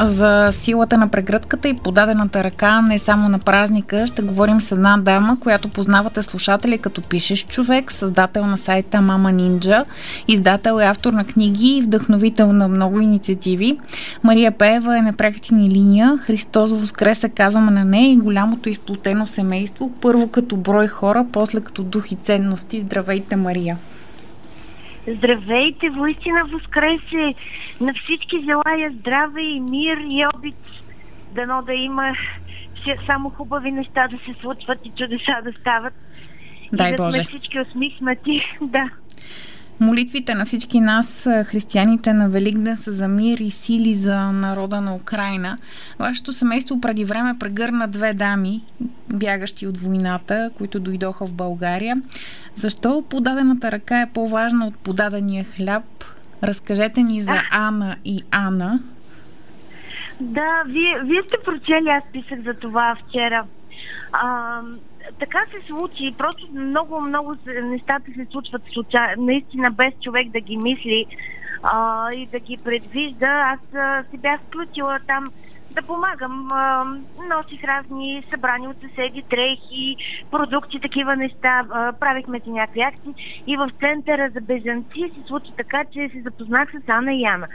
За силата на прегръдката и подадената ръка не само на празника ще говорим с една дама, която познавате слушатели като пишеш човек, създател на сайта Мама Нинджа, издател и автор на книги и вдъхновител на много инициативи. Мария Пеева е на пректи линия. Христос Воскресе казваме на нея и голямото изплутено семейство, първо като брой хора, после като дух и ценности. Здравейте, Мария! Здравейте, воистина възкресе! На всички желая здраве и мир и обич. Дано да има само хубави неща да се случват и чудеса да стават. Дай и да Боже. сме всички усмихнати. да. Молитвите на всички нас, християните на Великден, са за мир и сили за народа на Украина. Вашето семейство преди време прегърна две дами, бягащи от войната, които дойдоха в България. Защо подадената ръка е по-важна от подадения хляб? Разкажете ни за Ана и Ана. Да, вие, вие сте прочели, аз писах за това вчера. А, така се случи. Просто много, много нещата се случват случайно, наистина без човек да ги мисли а, и да ги предвижда. Аз а, се бях включила там да помагам. А, носих разни събрани от съседи, дрехи, продукти, такива неща. А, правихме си някакви акции. И в центъра за бежанци се случи така, че се запознах с Ана и Яна.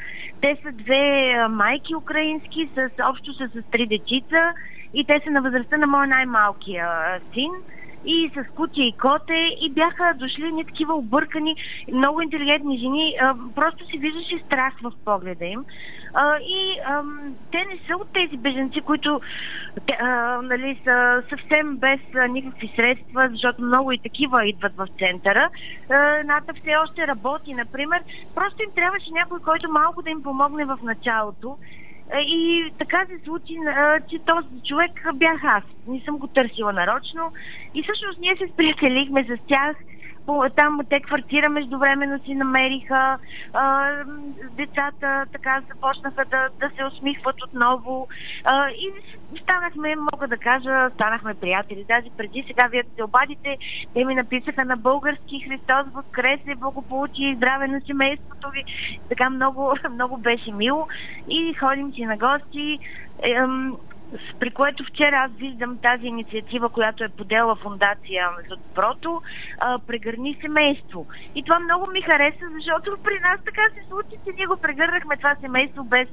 Те са две майки украински, с, общо са с три дечица и те са на възрастта на моя най-малкия син и с куче и коте и бяха дошли ни такива объркани, много интелигентни жени. А, просто си виждаше страх в погледа им. А, и а, те не са от тези беженци, които а, нали, са съвсем без а, никакви средства, защото много и такива идват в центъра. Едната все още работи, например. Просто им трябваше някой, който малко да им помогне в началото. И така се случи, че този човек бях аз. Не съм го търсила нарочно. И всъщност ние се сприятелихме с тях. Там те квартира междувременно си намериха. А, децата така започнаха да, да се усмихват отново. А, и станахме, мога да кажа, станахме приятели. Даже преди сега вие се обадите, те ми написаха на български Христос възкресе, благополучие и здраве на семейството ви. Така много, много беше мило. И ходим си на гости. Ем, при което вчера аз виждам тази инициатива, която е подела фундация за доброто, прегърни семейство. И това много ми хареса, защото при нас така се случи, че ние го прегърнахме това семейство без,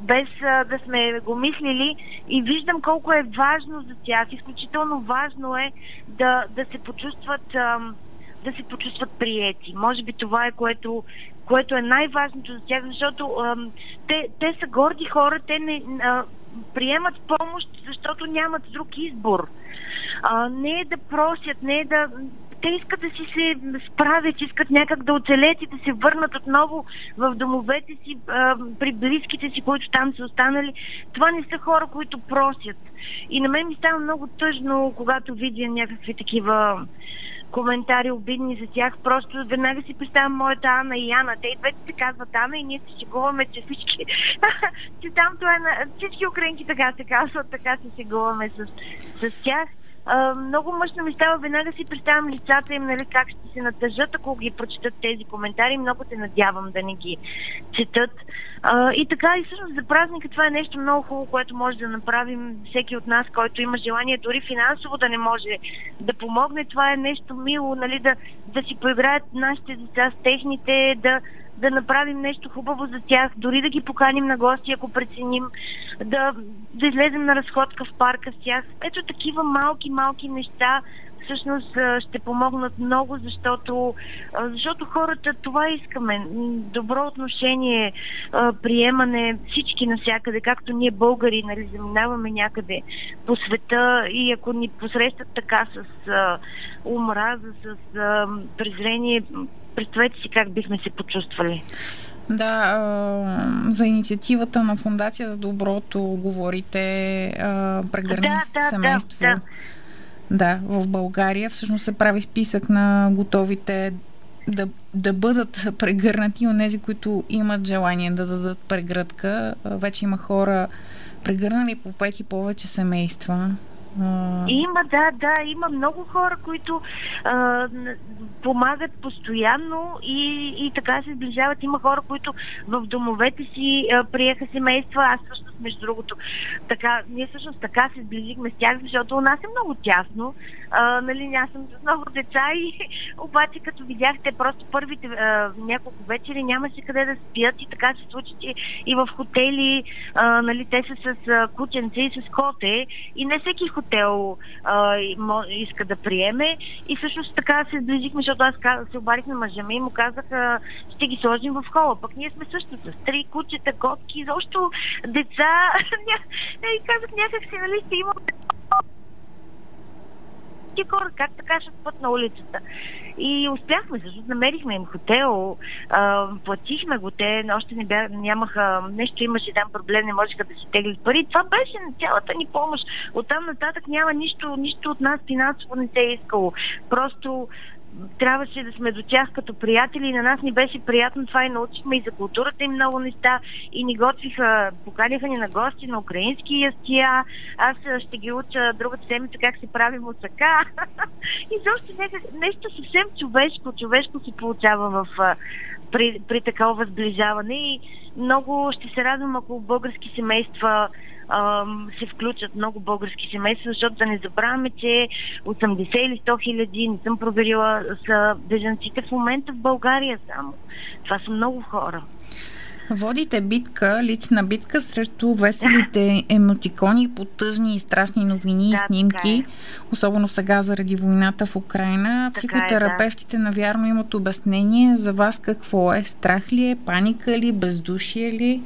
без а, да сме го мислили и виждам колко е важно за тях. Изключително важно е да, да се почувстват а, да се почувстват приети. Може би това е което, което е най-важното за тях, защото а, те, те са горди хора, те не, приемат помощ, защото нямат друг избор. А, не е да просят, не е да... Те искат да си се справят, искат някак да оцелят и да се върнат отново в домовете си, а, при близките си, които там са останали. Това не са хора, които просят. И на мен ми става много тъжно, когато видя някакви такива коментари обидни за тях. Просто веднага си представям моята Ана и Яна. Те и двете се казват Ана и ние се шегуваме, че всички, че там това е на... Всички украинки така се казват, така се шегуваме с, с тях. Много мъжно ми става, веднага си представям лицата им, нали, как ще се натъжат, ако ги прочитат тези коментари. Много се надявам да не ги четат. Uh, и така, и всъщност за празника това е нещо много хубаво, което може да направим всеки от нас, който има желание, дори финансово да не може да помогне. Това е нещо мило, нали, да, да си поиграят нашите деца с техните, да, да направим нещо хубаво за тях, дори да ги поканим на гости, ако преценим, да, да излезем на разходка в парка с тях. Ето такива малки, малки неща всъщност ще помогнат много, защото, защото хората това искаме. Добро отношение, приемане, всички навсякъде, както ние българи, нали, заминаваме някъде по света и ако ни посрещат така с омраза, с презрение, представете си как бихме се почувствали. Да, за инициативата на Фундация за доброто говорите, прегърни да, да, семейство. Да, да. Да, в България всъщност се прави списък на готовите да, да бъдат прегърнати от тези, които имат желание да дадат прегръдка. Вече има хора прегърнали по пет и повече семейства. Има, да, да, има много хора, които а, помагат постоянно и, и така се сближават. Има хора, които в домовете си а, приеха семейства. Аз също между другото. Така, ние всъщност така се сближихме с тях, защото у нас е много тясно. А, нали, аз съм с много деца и обаче като видяхте просто първите а, няколко вечери нямаше къде да спят и така се случи и, и в хотели, а, нали, те са с а, кученце и с коте и не всеки хотел а, иска да приеме и всъщност така се сближихме, защото аз се обарих на мъжа ми и му казах, а, ще ги сложим в хола. Пък ние сме също с три кучета, котки, изобщо деца. и казах някак си, нали, ще имаме ти хора, как така ще спът на улицата? И успяхме, защото намерихме им хотел, а, платихме го, те още не бя, нямаха, нещо имаше там проблем, не можеха да си теглят пари. Това беше на цялата ни помощ. Оттам нататък няма нищо, нищо от нас финансово не се е искало. Просто трябваше да сме до тях като приятели и на нас ни беше приятно това и научихме и за културата им много неща и ни готвиха, поканиха ни на гости на украински ястия. Аз ще ги уча другата седмица как се прави мусака. и защо нещо съвсем човешко, човешко се получава в, при, при такова сближаване и много ще се радвам, ако български семейства се включат много български семейства, защото да не забравяме, че 80 или 100 хиляди, не съм проверила, са бежанците в момента в България само. Това са много хора. Водите битка, лична битка срещу веселите емотикони по тъжни и страшни новини да, и снимки, е. особено сега заради войната в Украина. Така Психотерапевтите, е, да. навярно, имат обяснение за вас какво е. Страх ли е, паника ли, бездушие ли?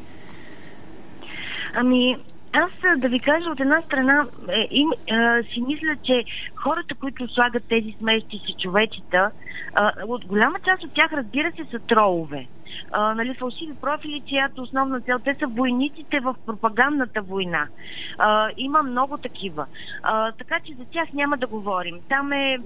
Ами, аз да ви кажа, от една страна е, им, е, си мисля, че хората, които слагат тези смещи си човечета, е, от голяма част от тях, разбира се, са тролове. А, нали, фалшиви профили, чиято основна цел, те са войниците в пропагандната война. А, има много такива. А, така че за тях няма да говорим. Там е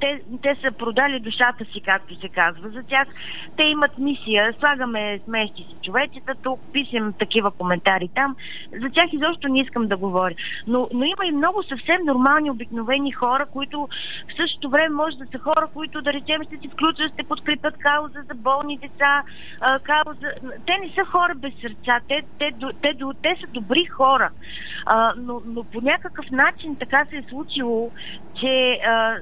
те, те са продали душата си, както се казва. За тях те имат мисия. Слагаме смещи си човечета, тук пишем такива коментари там. За тях изобщо не искам да говоря. Но, но има и много съвсем нормални, обикновени хора, които в същото време може да са хора, които да речем ще се включат, ще подкрепят кауза за болни деца. Кауза... Те не са хора без сърца. Те, те, те, те, те са добри хора. Но, но по някакъв начин така се е случило, че а,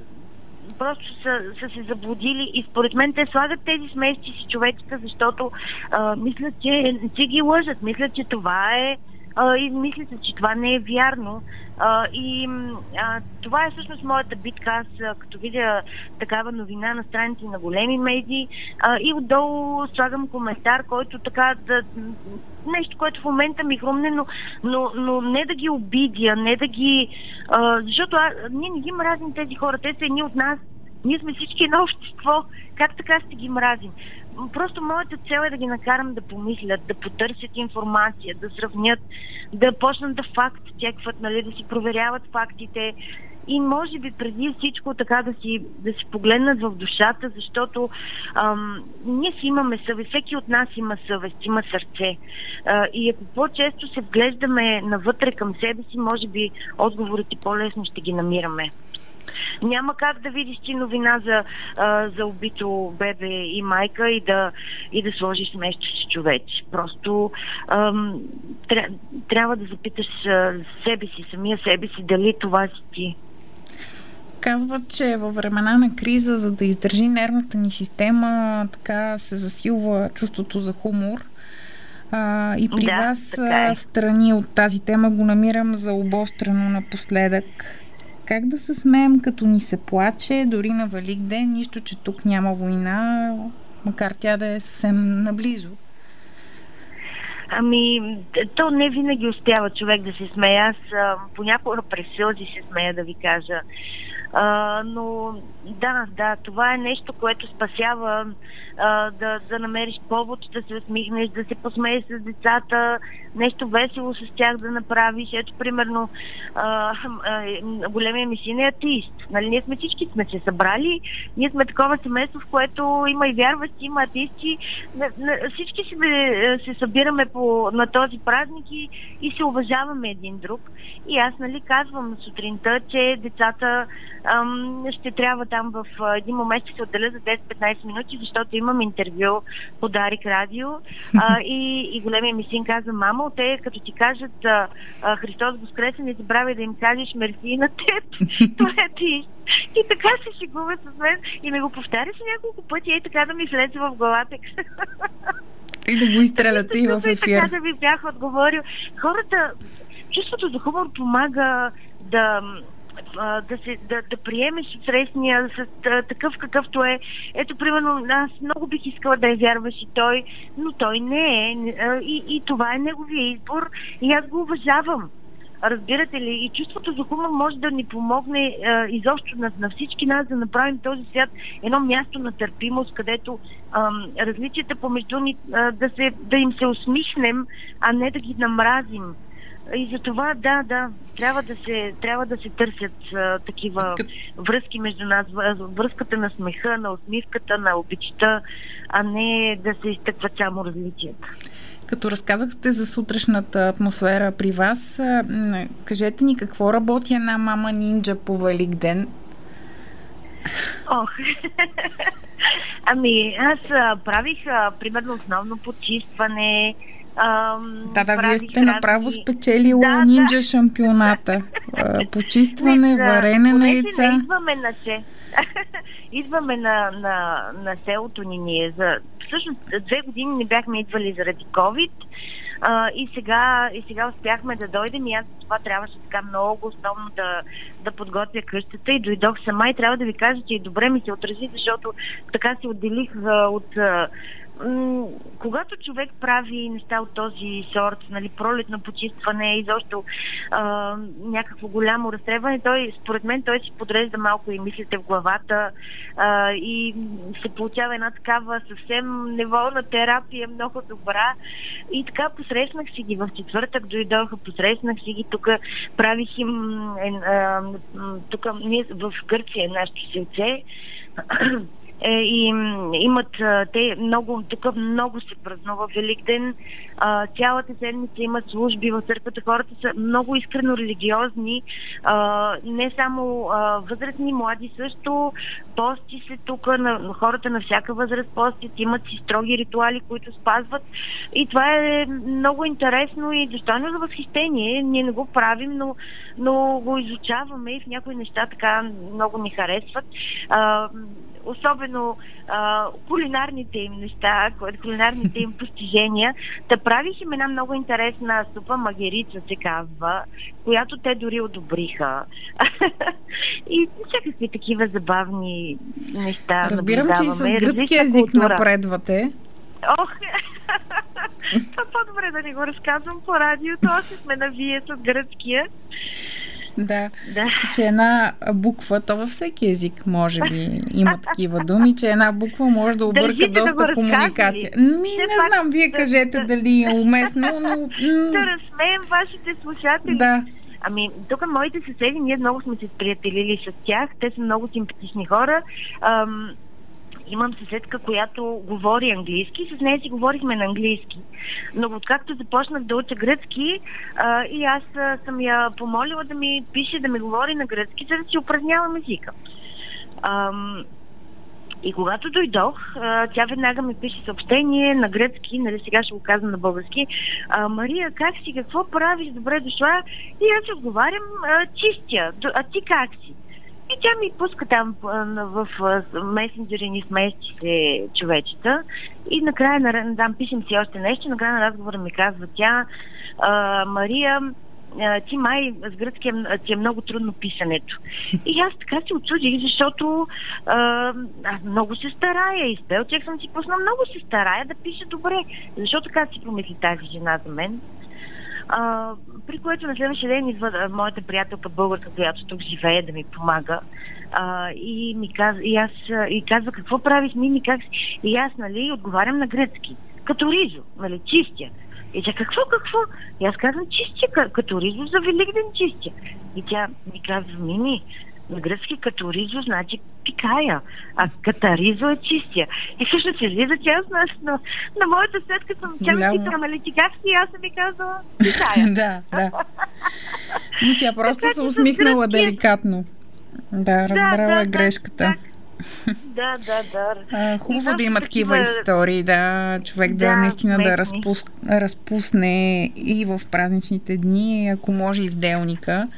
просто са, са се заблудили и според мен те слагат тези смещи си човечета, защото а, мислят, че, че ги лъжат. Мислят, че това е а, и мислят, че това не е вярно. А, и а, това е всъщност моята битка. Аз като видя такава новина на страници на големи медии а, и отдолу слагам коментар, който така да нещо, което в момента ми хрумне, но, но, но не да ги обидя, не да ги... А, защото а, ние не ги мразим тези хора, те са едни от нас, ние сме всички едно общество. Как така ще ги мразим? Просто моята цел е да ги накарам да помислят, да потърсят информация, да сравнят, да почнат да факт чекват, нали, да си проверяват фактите и може би преди всичко така да си, да си погледнат в душата, защото ам, ние си имаме съвест, всеки от нас има съвест, има сърце. А, и ако по-често се вглеждаме навътре към себе си, може би отговорите по-лесно ще ги намираме. Няма как да видиш ти новина за, а, за убито бебе и майка и да, и да сложиш нещо си човек. Просто ам, тря, трябва да запиташ а, себе си, самия себе си, дали това си ти. Казват, че във времена на криза, за да издържи нервната ни система, така се засилва чувството за хумор. А, и при да, вас е. в страни от тази тема го намирам за обострено напоследък. Как да се смеем, като ни се плаче, дори на Велик ден, нищо, че тук няма война, макар тя да е съвсем наблизо? Ами, то не винаги успява човек да се смее. Аз понякога през сълзи се смея да ви кажа. А, но да, да, това е нещо, което спасява а, да, да намериш повод, да се усмихнеш, да се посмееш с децата, нещо весело с тях да направиш. Ето, примерно, а, а, големия ми син е атеист. Нали, ние сме всички сме се събрали, ние сме такова семейство, в което има и вярващи, има атеисти. Всички се, се събираме по, на този празник и, и се уважаваме един друг. И аз, нали, казвам сутринта, че децата ще трябва там в един момент ще се отделя за 10-15 минути, защото имам интервю по Дарик Радио а, и, и големия ми син каза, мамо, те като ти кажат а, а, Христос Воскресе, не забравяй да им кажеш мерси на теб. Това е ти. И така се шегува с мен и ме го повтаряше няколко пъти и така да ми влезе в главата. И да го изстреляте и в ефир. Така да ви бях отговорил. Хората, чувството за хумор помага да да, се, да, да приемеш срещния с а, такъв какъвто е. Ето, примерно, аз много бих искала да я вярваш и той, но той не е. И, и това е неговия избор и аз го уважавам. Разбирате ли? И чувството за хумор може да ни помогне а, изобщо на, на всички нас да направим този свят едно място на търпимост, където а, различията помежду ни а, да, се, да им се усмихнем, а не да ги намразим. И за това, да, да, трябва да се, трябва да се търсят а, такива връзки между нас, връзката на смеха, на усмивката, на обичта, а не да се изтъкват само различията. Като разказахте за сутрешната атмосфера при вас, кажете ни какво работи една мама нинджа по Велик ден? Ох, ами аз правих а, примерно основно почистване, Ам, да, да, вие сте направо спечелила да, нинджа да. шампионата. Почистване, варене на яйца. Идваме на че. идваме на, на, на селото ни ние. За, всъщност, две години не бяхме идвали заради COVID. А, и, сега, и сега успяхме да дойдем и аз за това трябваше така много основно да, да подготвя къщата и дойдох сама и трябва да ви кажа, че и добре ми се отрази, защото така се отделих а, от а, когато човек прави неща от този сорт, нали, пролетно почистване, изобщо а, някакво голямо разтребване, той, според мен, той си подрежда малко и мислите в главата а, и се получава една такава съвсем неволна терапия, много добра. И така посрещнах си ги в четвъртък, дойдоха, посрещнах си ги, тук правих им, е, тук ние в Гърция нашето селце, е, и имат те много, тук много се празнува Великден. А, цялата седмица имат служби в църквата. Хората са много искрено религиозни. А, не само а, възрастни, млади също. Пости се тук, на, на хората на всяка възраст постят, имат си строги ритуали, които спазват. И това е много интересно и достойно за възхищение. Ние не го правим, но, но го изучаваме и в някои неща така много ни харесват. А, особено а, кулинарните им неща, кулинарните им постижения. Та правих им една много интересна супа, магерица се казва, която те дори одобриха. и всякакви такива забавни неща. Разбирам, че и с гръцки език култура. напредвате. Ох, това по-добре да не го разказвам по радиото, още сме на вие с гръцкия. Да. да. Че една буква, то във всеки език може би има такива думи, че една буква може да обърка Държите доста да комуникация. Ми, не пак, знам, вие да, кажете да, дали е уместно, но... Да разсмеем вашите слушатели. Да. Ами, тук моите съседи, ние много сме се приятелили с тях. Те са много симпатични хора. Ам, имам съседка, която говори английски, с нея си говорихме на английски. Но откакто започнах да уча гръцки, а, и аз а, съм я помолила да ми пише, да ми говори на гръцки, за да си упражнявам езика. Ам, и когато дойдох, тя веднага ми пише съобщение на гръцки, нали сега ще го казвам на български. А, Мария, как си, какво правиш, добре дошла? И аз отговарям, чистя, а ти как си? И тя ми пуска там в месенджери ни смести се човечета. И накрая, на, там пишем си още нещо, накрая на разговора ми казва тя, Мария, ти май с гръцки ти е много трудно писането. И аз така се отсудих, защото а, много се старая и спелчек съм си пусна, много се старая да пиша добре. Защо така си помисли тази жена за мен? А, при което на следващия ден идва моята приятелка българка, която тук живее да ми помага. А, и ми казва, и аз и казва, какво правиш, ми, как си? И аз, нали, отговарям на гръцки. Като ризо, нали, чистя. И тя, какво, какво? И аз казвам, чистя, като ризо за Великден чистя. И тя ми казва, Мими, на гръцки като ризо значи пикая, а катаризо е чистия. И всъщност излиза, че аз на, на, на моята сетка съм нали ти как си? Аз съм ми казала пикая. да, да. Но тя просто се усмихнала деликатно. Да, разбрала да, да, грешката. Так, да, да, да. Хубаво да има такива истории, да. Човек да, да наистина да разпус, разпусне и в празничните дни, ако може и в делника.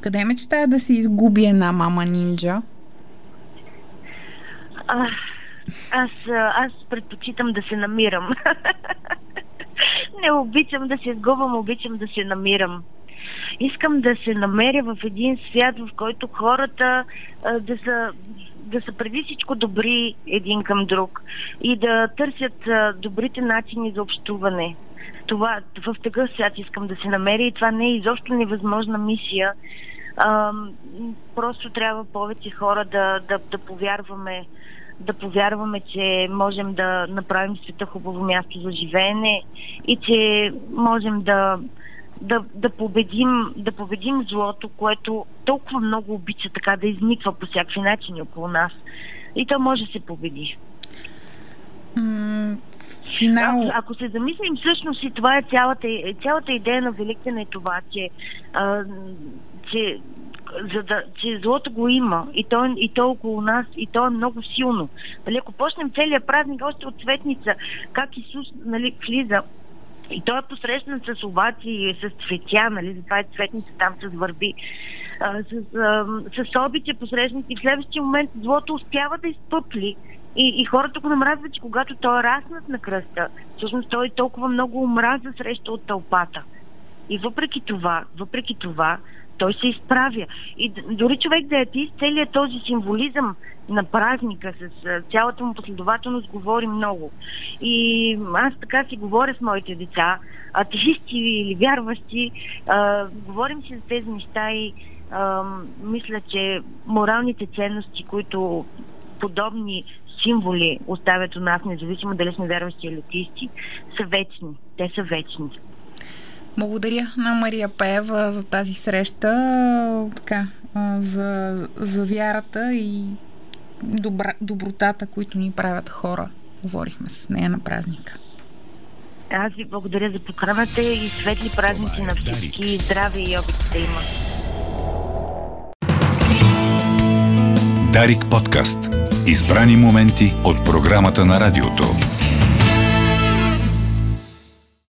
Къде мечтая да се изгуби една мама нинджа? А, аз, аз предпочитам да се намирам. Не обичам да се изгубвам, обичам да се намирам. Искам да се намеря в един свят, в който хората а, да са да са преди всичко добри един към друг и да търсят добрите начини за общуване. Това, в такъв свят искам да се намеря и това не е изобщо невъзможна мисия. Просто трябва повече хора да, да, да повярваме да повярваме, че можем да направим света хубаво място за живеене и че можем да, да, да, победим, да победим злото, което толкова много обича така да изниква по всякакви начини около нас. И то може да се победи. Финал... Ако, ако се замислим всъщност и това е цялата, цялата идея на Великден е това, че, а, че за да, че злото го има и то, и то около нас, и то е много силно. Нали, ако почнем целият празник още от цветница, как Исус нали, влиза и той е посрещан с овации, с цветя, нали, затова е цветница там с върби, а, с, а, с обича посрещнат и в следващия момент злото успява да изпъпли и, и хората го намразват, че когато той е раснат на кръста, всъщност той толкова много омраза среща от тълпата. И въпреки това, въпреки това, той се изправя. И дори човек да е атеист, целият този символизъм на празника с цялата му последователност говори много. И аз така си говоря с моите деца, атеисти или вярващи, а, говорим си за тези неща и а, мисля, че моралните ценности, които подобни символи оставят у нас, независимо дали сме вярващи или атеисти, са вечни. Те са вечни. Благодаря на Мария Пеева за тази среща, така, за, за вярата и добра, добротата, които ни правят хора. Говорихме с нея на празника. Аз ви благодаря за поканата и светли празници е на всички. Дарик. Здраве и обич да има. Дарик подкаст. Избрани моменти от програмата на радиото.